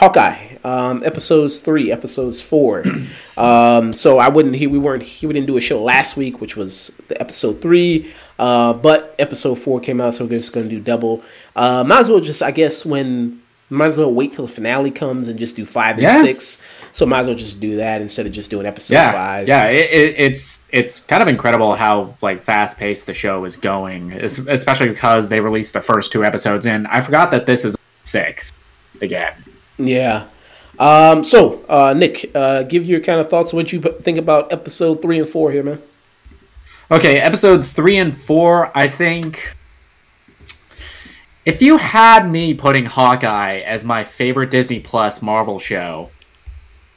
Hawkeye, um, episodes three, episodes four. um, so I wouldn't. He, we weren't. He, we didn't do a show last week, which was the episode three. Uh, but episode four came out, so we're just going to do double. Uh, might as well just, I guess, when might as well wait till the finale comes and just do five and Yeah. six. So might as well just do that instead of just doing episode yeah, five. yeah. It, it, it's it's kind of incredible how like fast paced the show is going, es- especially because they released the first two episodes. And I forgot that this is six again. Yeah. Um, so, uh, Nick, uh, give your kind of thoughts. What you think about episode three and four here, man? Okay, episodes three and four. I think if you had me putting Hawkeye as my favorite Disney Plus Marvel show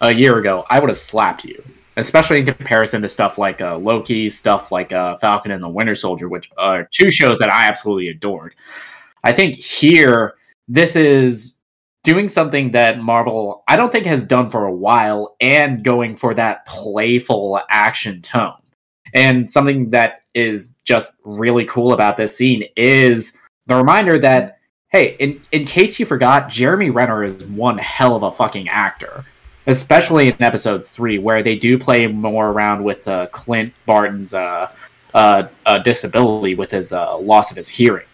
a year ago, I would have slapped you. Especially in comparison to stuff like uh, Loki, stuff like uh, Falcon and the Winter Soldier, which are two shows that I absolutely adored. I think here, this is doing something that Marvel, I don't think, has done for a while and going for that playful action tone. And something that is just really cool about this scene is the reminder that, hey, in, in case you forgot, Jeremy Renner is one hell of a fucking actor. Especially in episode three, where they do play more around with uh, Clint Barton's uh, uh, uh, disability with his uh, loss of his hearing.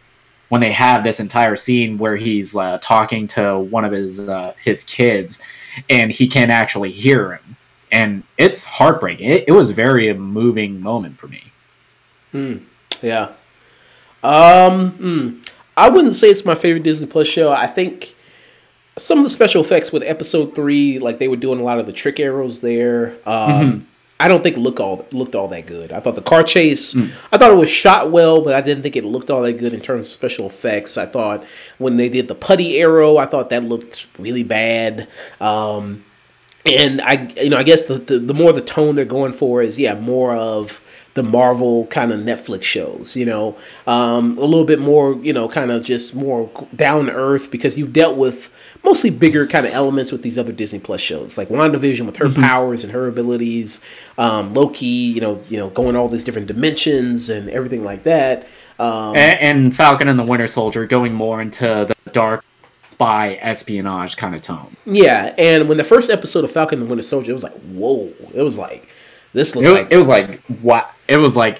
When they have this entire scene where he's uh, talking to one of his uh, his kids, and he can't actually hear him, and it's heartbreaking. It, it was a very moving moment for me. Yeah. Um, hmm. I wouldn't say it's my favorite Disney Plus show. I think some of the special effects with episode three, like they were doing a lot of the trick arrows there. Um, I don't think it looked all looked all that good. I thought the car chase, I thought it was shot well, but I didn't think it looked all that good in terms of special effects. I thought when they did the putty arrow, I thought that looked really bad. Um, and I, you know, I guess the, the the more the tone they're going for is yeah, more of the Marvel kind of Netflix shows, you know, um, a little bit more, you know, kind of just more down to earth because you've dealt with mostly bigger kind of elements with these other Disney Plus shows, like WandaVision with her powers and her abilities, um, Loki, you know, you know, going all these different dimensions and everything like that. Um, A- and Falcon and the Winter Soldier going more into the dark spy espionage kind of tone. yeah, and when the first episode of Falcon and the Winter Soldier, it was like, whoa, it was like, this looks It, like it was like what? It was like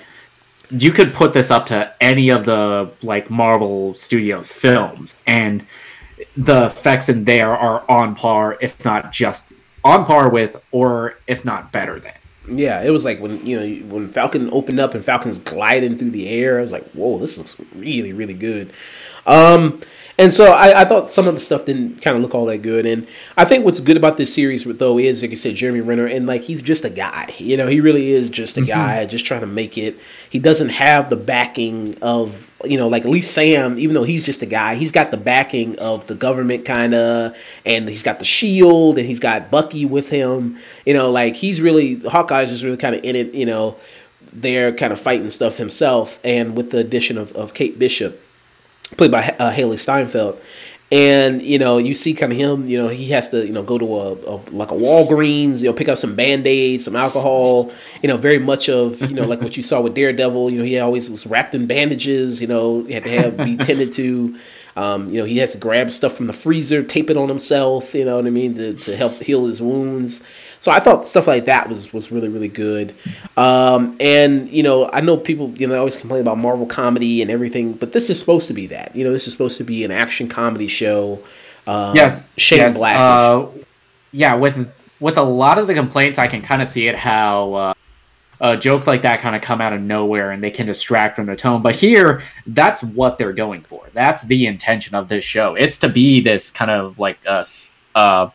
you could put this up to any of the like Marvel Studios films, and the effects in there are on par, if not just on par with, or if not better than. Yeah, it was like when you know when Falcon opened up and Falcon's gliding through the air. I was like, "Whoa, this looks really, really good." Um, and so I, I thought some of the stuff didn't kind of look all that good. And I think what's good about this series, though, is like I said, Jeremy Renner, and like he's just a guy. You know, he really is just a mm-hmm. guy, just trying to make it. He doesn't have the backing of you know, like at least Sam, even though he's just a guy, he's got the backing of the government kind of, and he's got the shield, and he's got Bucky with him. You know, like he's really Hawkeye's just really kind of in it. You know, they're kind of fighting stuff himself, and with the addition of, of Kate Bishop, played by uh, Hailee Steinfeld. And you know, you see kind of him. You know, he has to you know go to a, a like a Walgreens. You know, pick up some band aids, some alcohol. You know, very much of you know like what you saw with Daredevil. You know, he always was wrapped in bandages. You know, he had to have be tended to. Um, you know, he has to grab stuff from the freezer, tape it on himself. You know what I mean to, to help heal his wounds. So I thought stuff like that was was really really good. Um, and you know, I know people you know always complain about Marvel comedy and everything, but this is supposed to be that. You know, this is supposed to be an action comedy show. Um, yes, Shane yes, Black. Uh, yeah, with with a lot of the complaints, I can kind of see it how uh, uh, jokes like that kind of come out of nowhere and they can distract from the tone. But here, that's what they're going for. That's the intention of this show. It's to be this kind of like a uh,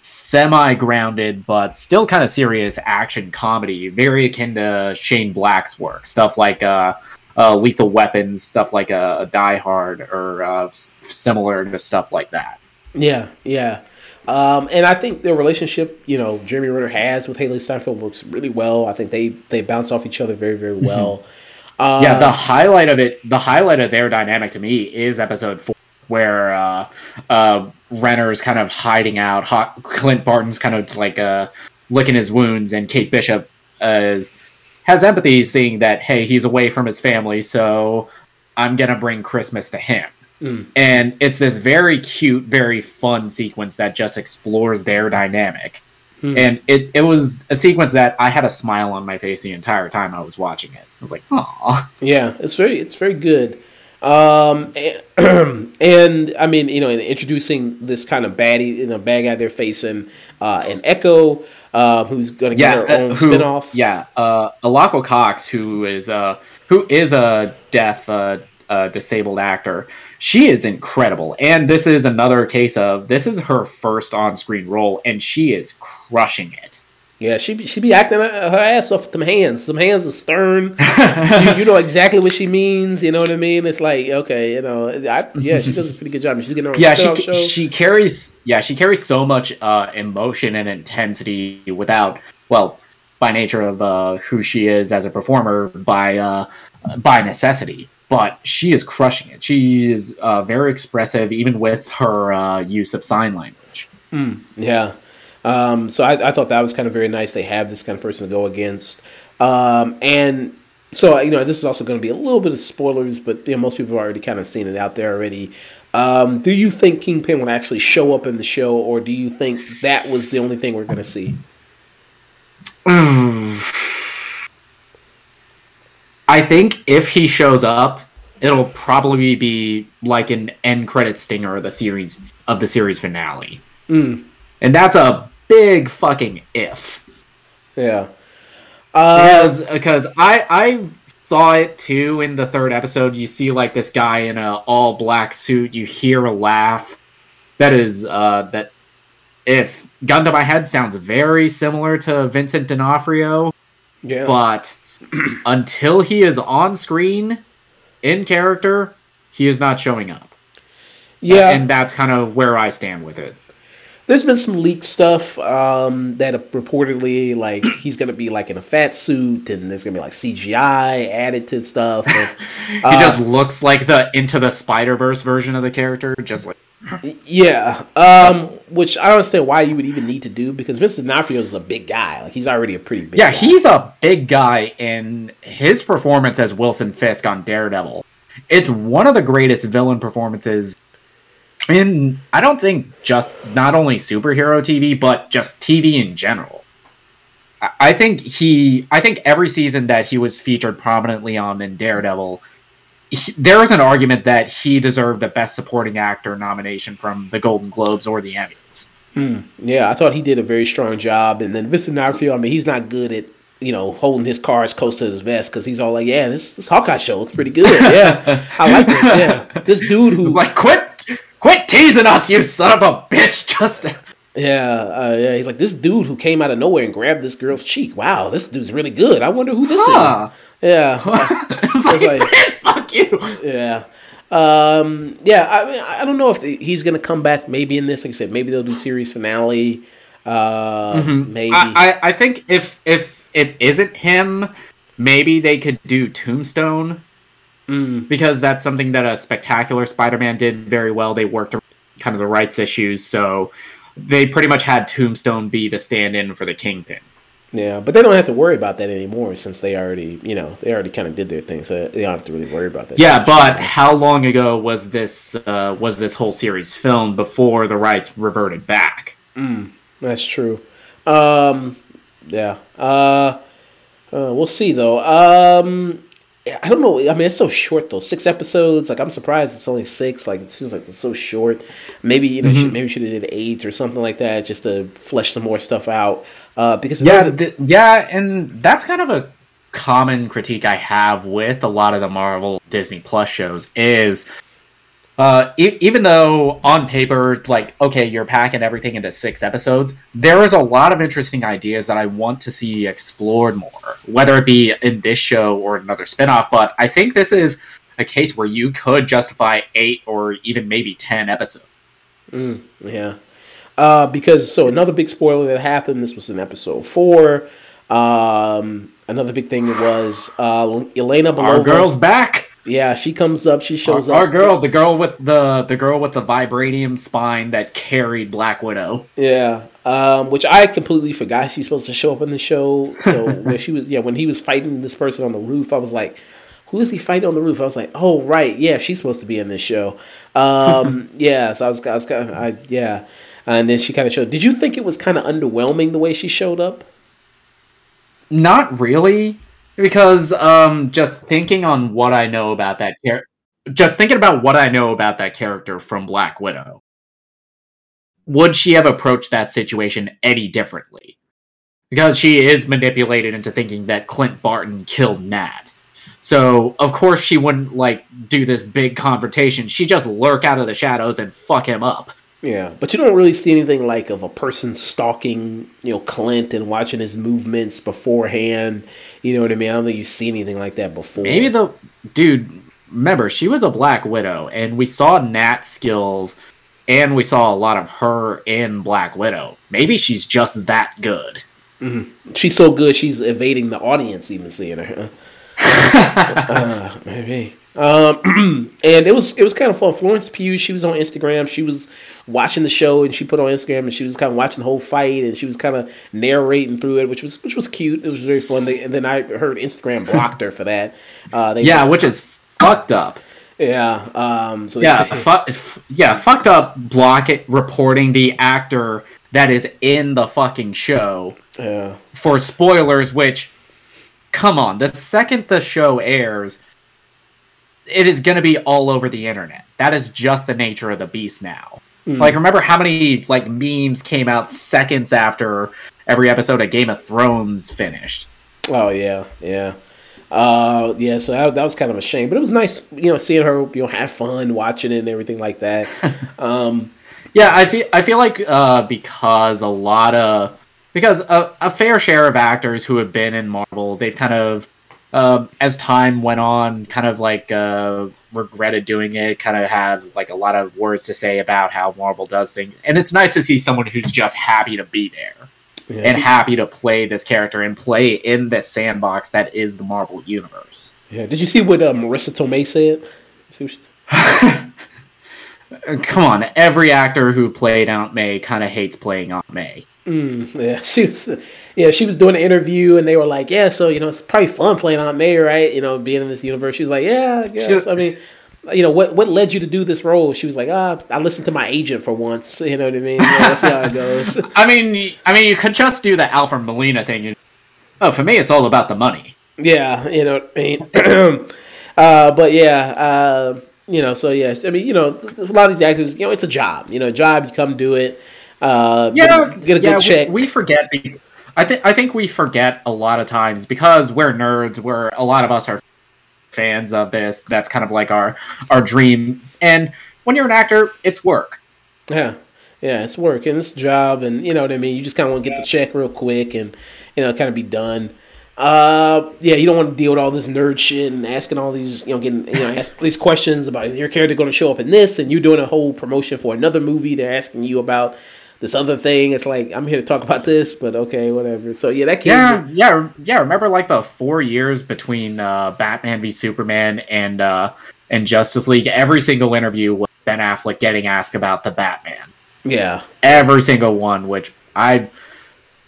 semi grounded but still kind of serious action comedy, very akin to Shane Black's work. Stuff like uh, uh, Lethal Weapons, stuff like uh, Die Hard, or uh, similar to stuff like that. Yeah, yeah. Um, and I think their relationship, you know, Jeremy Renner has with Hailee Steinfeld works really well. I think they they bounce off each other very very well. Uh, yeah, the highlight of it, the highlight of their dynamic to me is episode four, where uh, uh, Renner's kind of hiding out, Hot, Clint Barton's kind of like uh, licking his wounds, and Kate Bishop is has empathy, seeing that hey, he's away from his family, so I'm gonna bring Christmas to him. And it's this very cute, very fun sequence that just explores their dynamic. And it, it was a sequence that I had a smile on my face the entire time I was watching it. I was like, "Aw." Yeah, it's very it's very good. Um, and, and I mean, you know, in introducing this kind of baddie, you know, bad guy they're facing, uh, and Echo, uh, who's going to get her uh, own who- spinoff. Yeah, uh, Alaqua Cox, who is uh, who is a deaf, uh, uh, disabled actor. She is incredible, and this is another case of this is her first on-screen role, and she is crushing it. Yeah, she be, she be acting her ass off with them hands. Some hands are stern. you, you know exactly what she means. You know what I mean? It's like okay, you know, I, yeah, she does a pretty good job. She's getting her yeah, she show. she carries yeah she carries so much uh, emotion and intensity without well by nature of uh, who she is as a performer by uh, by necessity. But she is crushing it. She is uh, very expressive, even with her uh, use of sign language. Yeah. Um, so I, I thought that was kind of very nice. They have this kind of person to go against. Um, and so, you know, this is also going to be a little bit of spoilers, but you know, most people have already kind of seen it out there already. Um, do you think Kingpin will actually show up in the show, or do you think that was the only thing we're going to see? I think if he shows up, it'll probably be like an end credit stinger of the series of the series finale, and that's a big fucking if. Yeah. Uh, because because I I saw it too in the third episode. You see like this guy in a all black suit. You hear a laugh. That is uh that if gun to my head sounds very similar to Vincent D'Onofrio, yeah. but until he is on screen in character, he is not showing up. yeah. and that's kind of where I stand with it. There's been some leaked stuff um, that reportedly like he's gonna be like in a fat suit, and there's gonna be like CGI added to stuff. And, He uh, just looks like the into the Spider Verse version of the character, just like Yeah, um, which I don't understand why you would even need to do because Vincent D'Onofrio is a big guy. Like he's already a pretty big. Yeah, guy. he's a big guy, and his performance as Wilson Fisk on Daredevil, it's one of the greatest villain performances in, I don't think, just not only superhero TV, but just TV in general. I- I think he, I think every season that he was featured prominently on in Daredevil, he, there is an argument that he deserved a Best Supporting Actor nomination from the Golden Globes or the Emmys. Yeah, I thought he did a very strong job. And then Vincent D'Onofrio, I mean, he's not good at you know holding his cards close to his vest because he's all like, "Yeah, this this Hawkeye show, it's pretty good. Yeah, I like this. Yeah, this dude who's like, quit, quit teasing us, you son of a bitch, Justin. Yeah, uh, yeah. He's like this dude who came out of nowhere and grabbed this girl's cheek. Wow, this dude's really good. I wonder who this Huh. is. Yeah, It's like, like- you. yeah, um, yeah. I mean, I don't know if he's gonna come back. Maybe in this, like I said, maybe they'll do series finale. Uh, Maybe. I, I, I think if if it isn't him, maybe they could do Tombstone. Because that's something that a spectacular Spider-Man did very well. They worked kind of the rights issues, so they pretty much had Tombstone be the stand-in for the Kingpin. Yeah, but they don't have to worry about that anymore since they already, you know, they already kind of did their thing, so they don't have to really worry about that. Yeah, but how long ago was this uh, was this whole series filmed before the rights reverted back? That's true. Um, yeah. Uh, uh, we'll see though. Um, I don't know. I mean, it's so short though. Six episodes. Like I'm surprised it's only six. Like it seems like it's so short. Maybe you know, should, maybe should have did eight or something like that just to flesh some more stuff out. Uh, because Yeah, another- th- yeah, and that's kind of a common critique I have with a lot of the Marvel Disney Plus shows is uh, e- even though on paper, like, okay, you're packing everything into six episodes, there is a lot of interesting ideas that I want to see explored more, whether it be in this show or another spinoff. But I think this is a case where you could justify eight or even maybe ten episodes. Yeah. Uh, because so another big spoiler that happened. This was in episode four. Um, another big thing was uh, Yelena Belova. Our girl's back. Yeah, she comes up. She shows Our, up. our girl, the girl with the the girl with the vibranium spine that carried Black Widow. Yeah, um, which I completely forgot she's supposed to show up in the show. So when she was, yeah, when he was fighting this person on the roof, I was like, who is he fighting on the roof? I was like, oh right, yeah, she's supposed to be in this show. Um, yeah, so I was, I was kind of, I, yeah, and then she kind of showed. Did you think it was kind of underwhelming the way she showed up? Not really, because um, just thinking on what I know about that character, just thinking about what I know about that character from Black Widow, would she have approached that situation any differently? Because she is manipulated into thinking that Clint Barton killed Nat. So of course she wouldn't like do this big confrontation. She just lurk out of the shadows and fuck him up. Yeah, but you don't really see anything like of a person stalking, you know, Clint and watching his movements beforehand. You know what I mean? I don't think you see anything like that before. Maybe the dude. Remember, she was a Black Widow, and we saw Nat's skills, and we saw a lot of her in Black Widow. Maybe she's just that good. Mm-hmm. She's so good, she's evading the audience even seeing her. uh, maybe. Um, and it was it was kind of fun. Florence Pugh, she was on Instagram. She was watching the show, and she put on Instagram, and she was kind of watching the whole fight, and she was kind of narrating through it, which was which was cute. It was very fun. They, and then I heard Instagram blocked her for that. Uh, yeah, which is fucked up. Yeah. Um, so yeah, fu- yeah, fucked up. Block it, reporting the actor that is in the fucking show. Yeah. For spoilers, which, come on, the second the show airs it is going to be all over the internet. That is just the nature of the beast now. Mm. Like, remember how many like memes came out seconds after every episode of Game of Thrones finished? Oh yeah, yeah, uh, yeah. So that, that was kind of a shame, but it was nice, you know, seeing her, you know, have fun watching it and everything like that. um, yeah, I feel I feel like uh, because a lot of because a, a fair share of actors who have been in Marvel, they've kind of uh, as time went on, kind of like uh, regretted doing it. Kind of had like a lot of words to say about how Marvel does things, and it's nice to see someone who's just happy to be there yeah. and happy to play this character and play in this sandbox that is the Marvel universe. Yeah. Did you see what uh, Marisa Tomei said? See what she said? Come on, every actor who played Aunt May kind of hates playing Aunt May. Mm, yeah, she was yeah, she was doing an interview and they were like, yeah, so you know, it's probably fun playing Aunt May, right? You know, being in this universe. She was like, yeah, I guess. I mean, you know, what what led you to do this role? She was like, ah, I listened to my agent for once. You know what I mean? Yeah, see how it goes. I mean, I mean, you could just do the Alfred Molina thing. Oh, for me, it's all about the money. Yeah, you know, what I mean, uh, but yeah, uh, you know, so yeah, I mean, you know, a lot of these actors, you know, it's a job. You know, a job. You come do it. Uh, yeah, get, a yeah, good check. We, we forget I think I think we forget a lot of times because we're nerds. We're a lot of us are fans of this. That's kind of like our our dream. And when you're an actor, it's work. Yeah, yeah, it's work and it's job, and you know what I mean. You just kind of want to get the check real quick and you know kind of be done. Uh, yeah, you don't want to deal with all this nerd shit and asking all these, you know, getting, you know, ask these questions about is your character going to show up in this, and you doing a whole promotion for another movie. They're asking you about this other thing. It's like I'm here to talk about this, but okay, whatever. So yeah, that yeah, yeah, yeah. Remember like the four years between uh, Batman v Superman and uh, and Justice League. Every single interview was Ben Affleck getting asked about the Batman. Yeah, every single one. Which I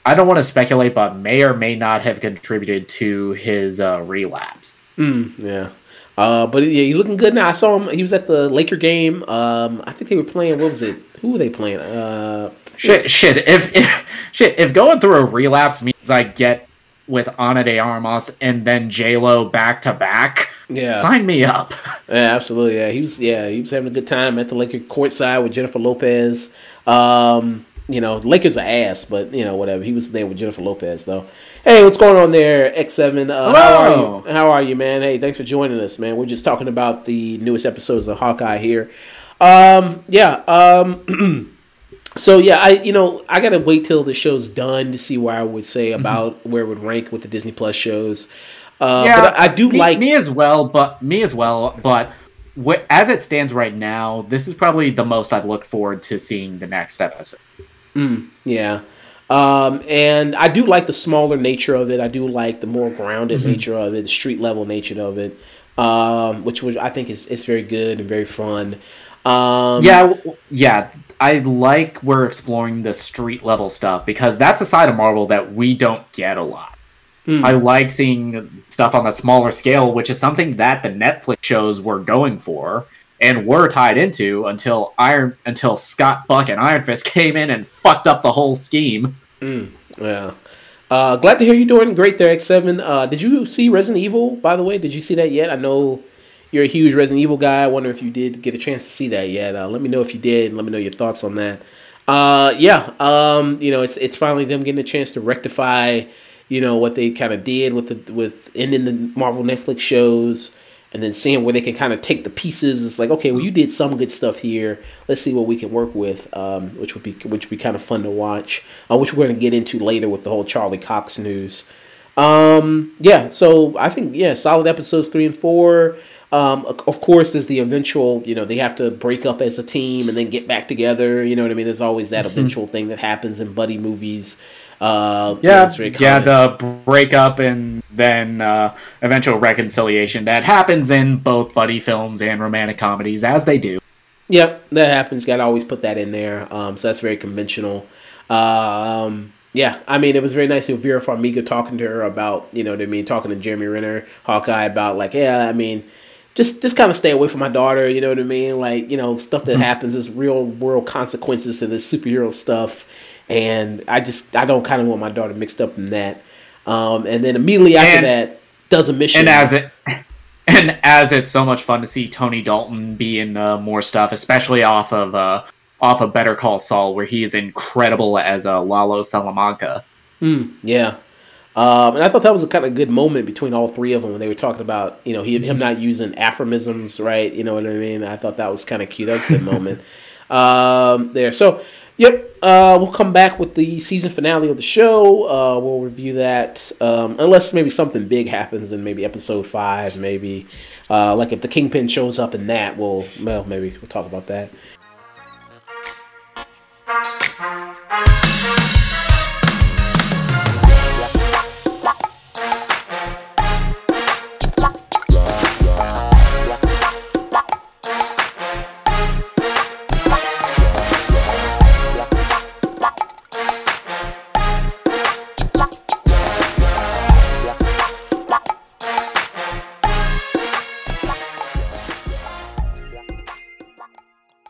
I don't want to speculate, but may or may not have contributed to his uh, relapse. Mm, yeah. Uh, but yeah, he's looking good now. I saw him. He was at the Laker game. Um, I think they were playing. What was it? Who were they playing? Uh, shit, shit. If, if shit, if going through a relapse means I get with Ana de Armas and then J Lo back to back, yeah, sign me up. Yeah, absolutely. Yeah, he was. Yeah, he was having a good time at the Laker courtside with Jennifer Lopez. Um, you know, Lakers are ass, but you know, whatever. He was there with Jennifer Lopez though. Hey, what's going on there, X7? Uh, how are you? How are you, man? Hey, thanks for joining us, man. We're just talking about the newest episodes of Hawkeye here. Um, yeah. Um, so yeah, I you know I gotta wait till the show's done to see where I would say mm-hmm. about mm-hmm. where it would rank with the Disney Plus shows. Uh, yeah, but I, I do me, like me as well, but me as well, but. Wh- as it stands right now, this is probably the most I've looked forward to seeing the next episode. Mm, yeah. Um, and I do like the smaller nature of it. I do like the more grounded mm-hmm. nature of it, the street level nature of it, um, which which I think is, is very good and very fun. Um, yeah, yeah. I like we're exploring the street level stuff because that's a side of Marvel that we don't get a lot. Mm. I like seeing stuff on the smaller scale, which is something that the Netflix shows were going for and were tied into until Iron until Scott Buck and Iron Fist came in and fucked up the whole scheme. Mm. Yeah. Uh, glad to hear you doing great there, X7. Uh, did you see Resident Evil, by the way? Did you see that yet? I know you're a huge Resident Evil guy. I wonder if you did get a chance to see that yet. Uh, let me know if you did. Let me know your thoughts on that. Uh, yeah, um, you know, it's it's finally them getting a chance to rectify, you know, what they kind of did with the with ending the Marvel Netflix shows and then seeing where they can kind of take the pieces. It's like, okay, well, you did some good stuff here. Let's see what we can work with, um, which would be which would be kind of fun to watch. Uh, which we're going to get into later with the whole Charlie Cox news. Um, yeah, so I think yeah, solid episodes three and four. Um, of course, there's the eventual, you know, they have to break up as a team and then get back together. You know what I mean? There's always that eventual thing that happens in buddy movies. Uh, yeah, yeah, the breakup and then uh, eventual reconciliation that happens in both buddy films and romantic comedies, as they do. Yep, that happens. Got to always put that in there. Um, so that's very conventional. Um, yeah, I mean, it was very nice to Vera Farmiga talking to her about, you know what I mean, talking to Jeremy Renner, Hawkeye about like, yeah, I mean, just just kind of stay away from my daughter. You know what I mean? Like, you know, stuff that mm-hmm. happens is real world consequences to this superhero stuff and I just I don't kind of want my daughter mixed up in that. Um, and then immediately after and, that, does a mission. And as it and as it's so much fun to see Tony Dalton be in uh, more stuff, especially off of uh, off of Better Call Saul, where he is incredible as a uh, Lalo Salamanca. Mm, yeah. Um, and I thought that was a kind of good moment between all three of them when they were talking about, you know, he, him not using aphorisms, right? You know what I mean? I thought that was kind of cute. That was a good moment um, there. So, Yep. Uh, we'll come back with the season finale of the show. Uh, we'll review that, um, unless maybe something big happens in maybe episode five. Maybe, uh, like if the Kingpin shows up in that, we'll well maybe we'll talk about that.